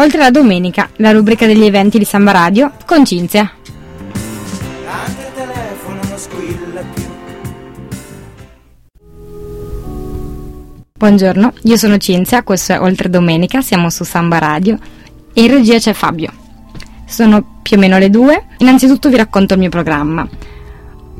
Oltre la domenica, la rubrica degli eventi di Samba Radio con Cinzia. Anche il telefono non squilla più. Buongiorno, io sono Cinzia, questo è Oltre Domenica, siamo su Samba Radio e in regia c'è Fabio. Sono più o meno le due, innanzitutto vi racconto il mio programma.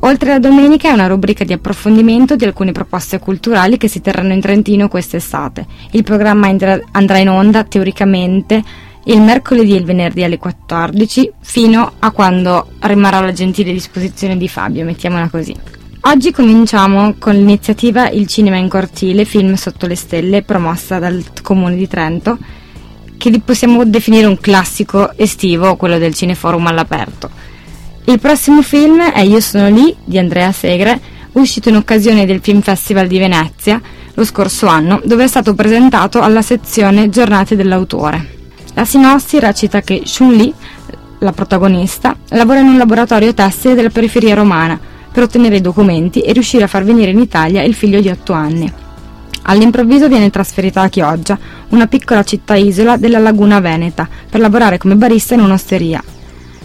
Oltre la domenica è una rubrica di approfondimento di alcune proposte culturali che si terranno in Trentino quest'estate. Il programma andrà in onda teoricamente il mercoledì e il venerdì alle 14 fino a quando rimarrà la gentile disposizione di Fabio, mettiamola così. Oggi cominciamo con l'iniziativa Il cinema in cortile, film sotto le stelle, promossa dal comune di Trento, che possiamo definire un classico estivo, quello del cineforum all'aperto. Il prossimo film è Io sono lì di Andrea Segre, uscito in occasione del Film Festival di Venezia lo scorso anno, dove è stato presentato alla sezione Giornate dell'autore. La sinossi recita che Shun Li, la protagonista, lavora in un laboratorio tessile della periferia romana per ottenere i documenti e riuscire a far venire in Italia il figlio di 8 anni. All'improvviso viene trasferita a Chioggia, una piccola città isola della laguna veneta, per lavorare come barista in un'osteria.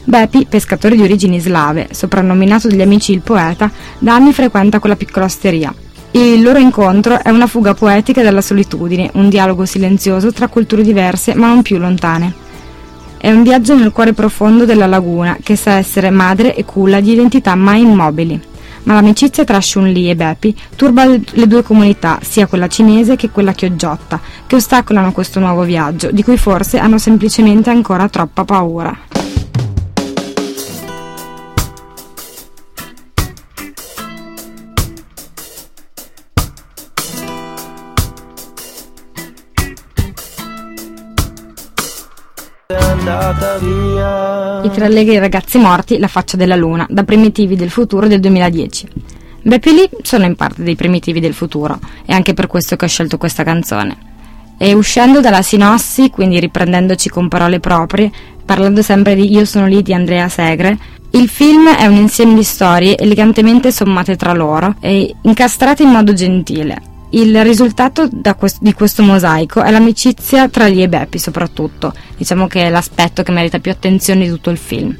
Bepi, pescatore di origini slave, soprannominato dagli amici il poeta, da anni frequenta quella piccola osteria. Il loro incontro è una fuga poetica dalla solitudine, un dialogo silenzioso tra culture diverse ma non più lontane. È un viaggio nel cuore profondo della laguna che sa essere madre e culla di identità mai immobili. Ma l'amicizia tra Shun-Li e Bepi turba le due comunità, sia quella cinese che quella chioggiotta, che ostacolano questo nuovo viaggio, di cui forse hanno semplicemente ancora troppa paura. Andata via. I tre allegri ragazzi morti, la faccia della luna, da Primitivi del futuro del 2010. Beppe Lee sono in parte dei primitivi del futuro, è anche per questo che ho scelto questa canzone. E uscendo dalla sinossi, quindi riprendendoci con parole proprie, parlando sempre di Io sono lì di Andrea Segre, il film è un insieme di storie elegantemente sommate tra loro e incastrate in modo gentile. Il risultato questo, di questo mosaico è l'amicizia tra Lee e Beppy soprattutto, diciamo che è l'aspetto che merita più attenzione di tutto il film.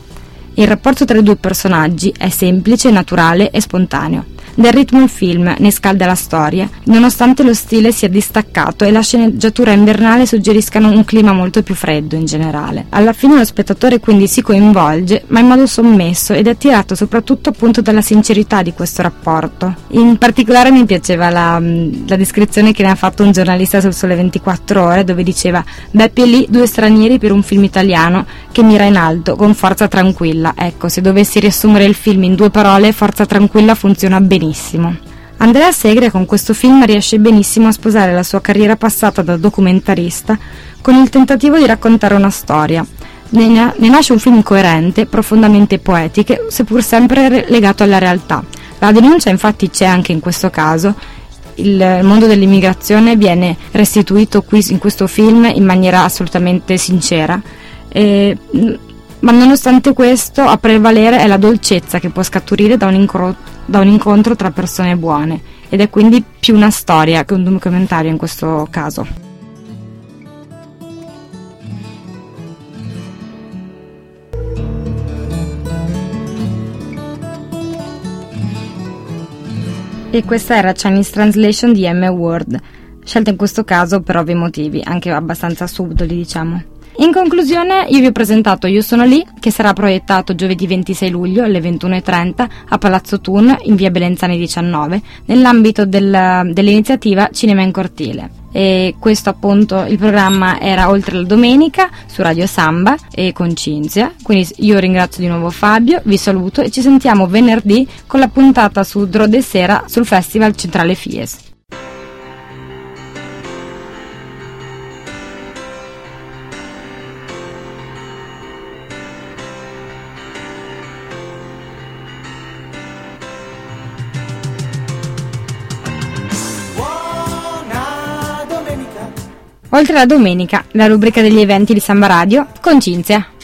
Il rapporto tra i due personaggi è semplice, naturale e spontaneo. Del ritmo il film ne scalda la storia, nonostante lo stile sia distaccato e la sceneggiatura invernale suggeriscano un clima molto più freddo in generale. Alla fine lo spettatore quindi si coinvolge, ma in modo sommesso ed è attirato soprattutto appunto dalla sincerità di questo rapporto. In particolare mi piaceva la, la descrizione che ne ha fatto un giornalista sul Sole 24 Ore dove diceva Beppe e lì due stranieri per un film italiano che mira in alto con forza tranquilla. Ecco, se dovessi riassumere il film in due parole, forza tranquilla funziona benissimo benissimo. Andrea Segre con questo film riesce benissimo a sposare la sua carriera passata da documentarista con il tentativo di raccontare una storia. Ne, ne nasce un film coerente, profondamente poetico, seppur sempre legato alla realtà. La denuncia infatti c'è anche in questo caso. Il mondo dell'immigrazione viene restituito qui in questo film in maniera assolutamente sincera. E, ma nonostante questo a prevalere è la dolcezza che può scaturire da un, incro- da un incontro tra persone buone ed è quindi più una storia che un documentario in questo caso. E questa era Chinese Translation di M. Word, scelta in questo caso per ovvi motivi, anche abbastanza subdoli diciamo. In conclusione, io vi ho presentato Io sono lì, che sarà proiettato giovedì 26 luglio alle 21.30 a Palazzo Thun in via Belenzani 19, nell'ambito del, dell'iniziativa Cinema in Cortile. E questo appunto il programma era oltre la domenica su Radio Samba e con Cinzia. Quindi io ringrazio di nuovo Fabio, vi saluto e ci sentiamo venerdì con la puntata su Drode Sera sul Festival Centrale Fies. Oltre la domenica, la rubrica degli eventi di Samba Radio con Cinzia.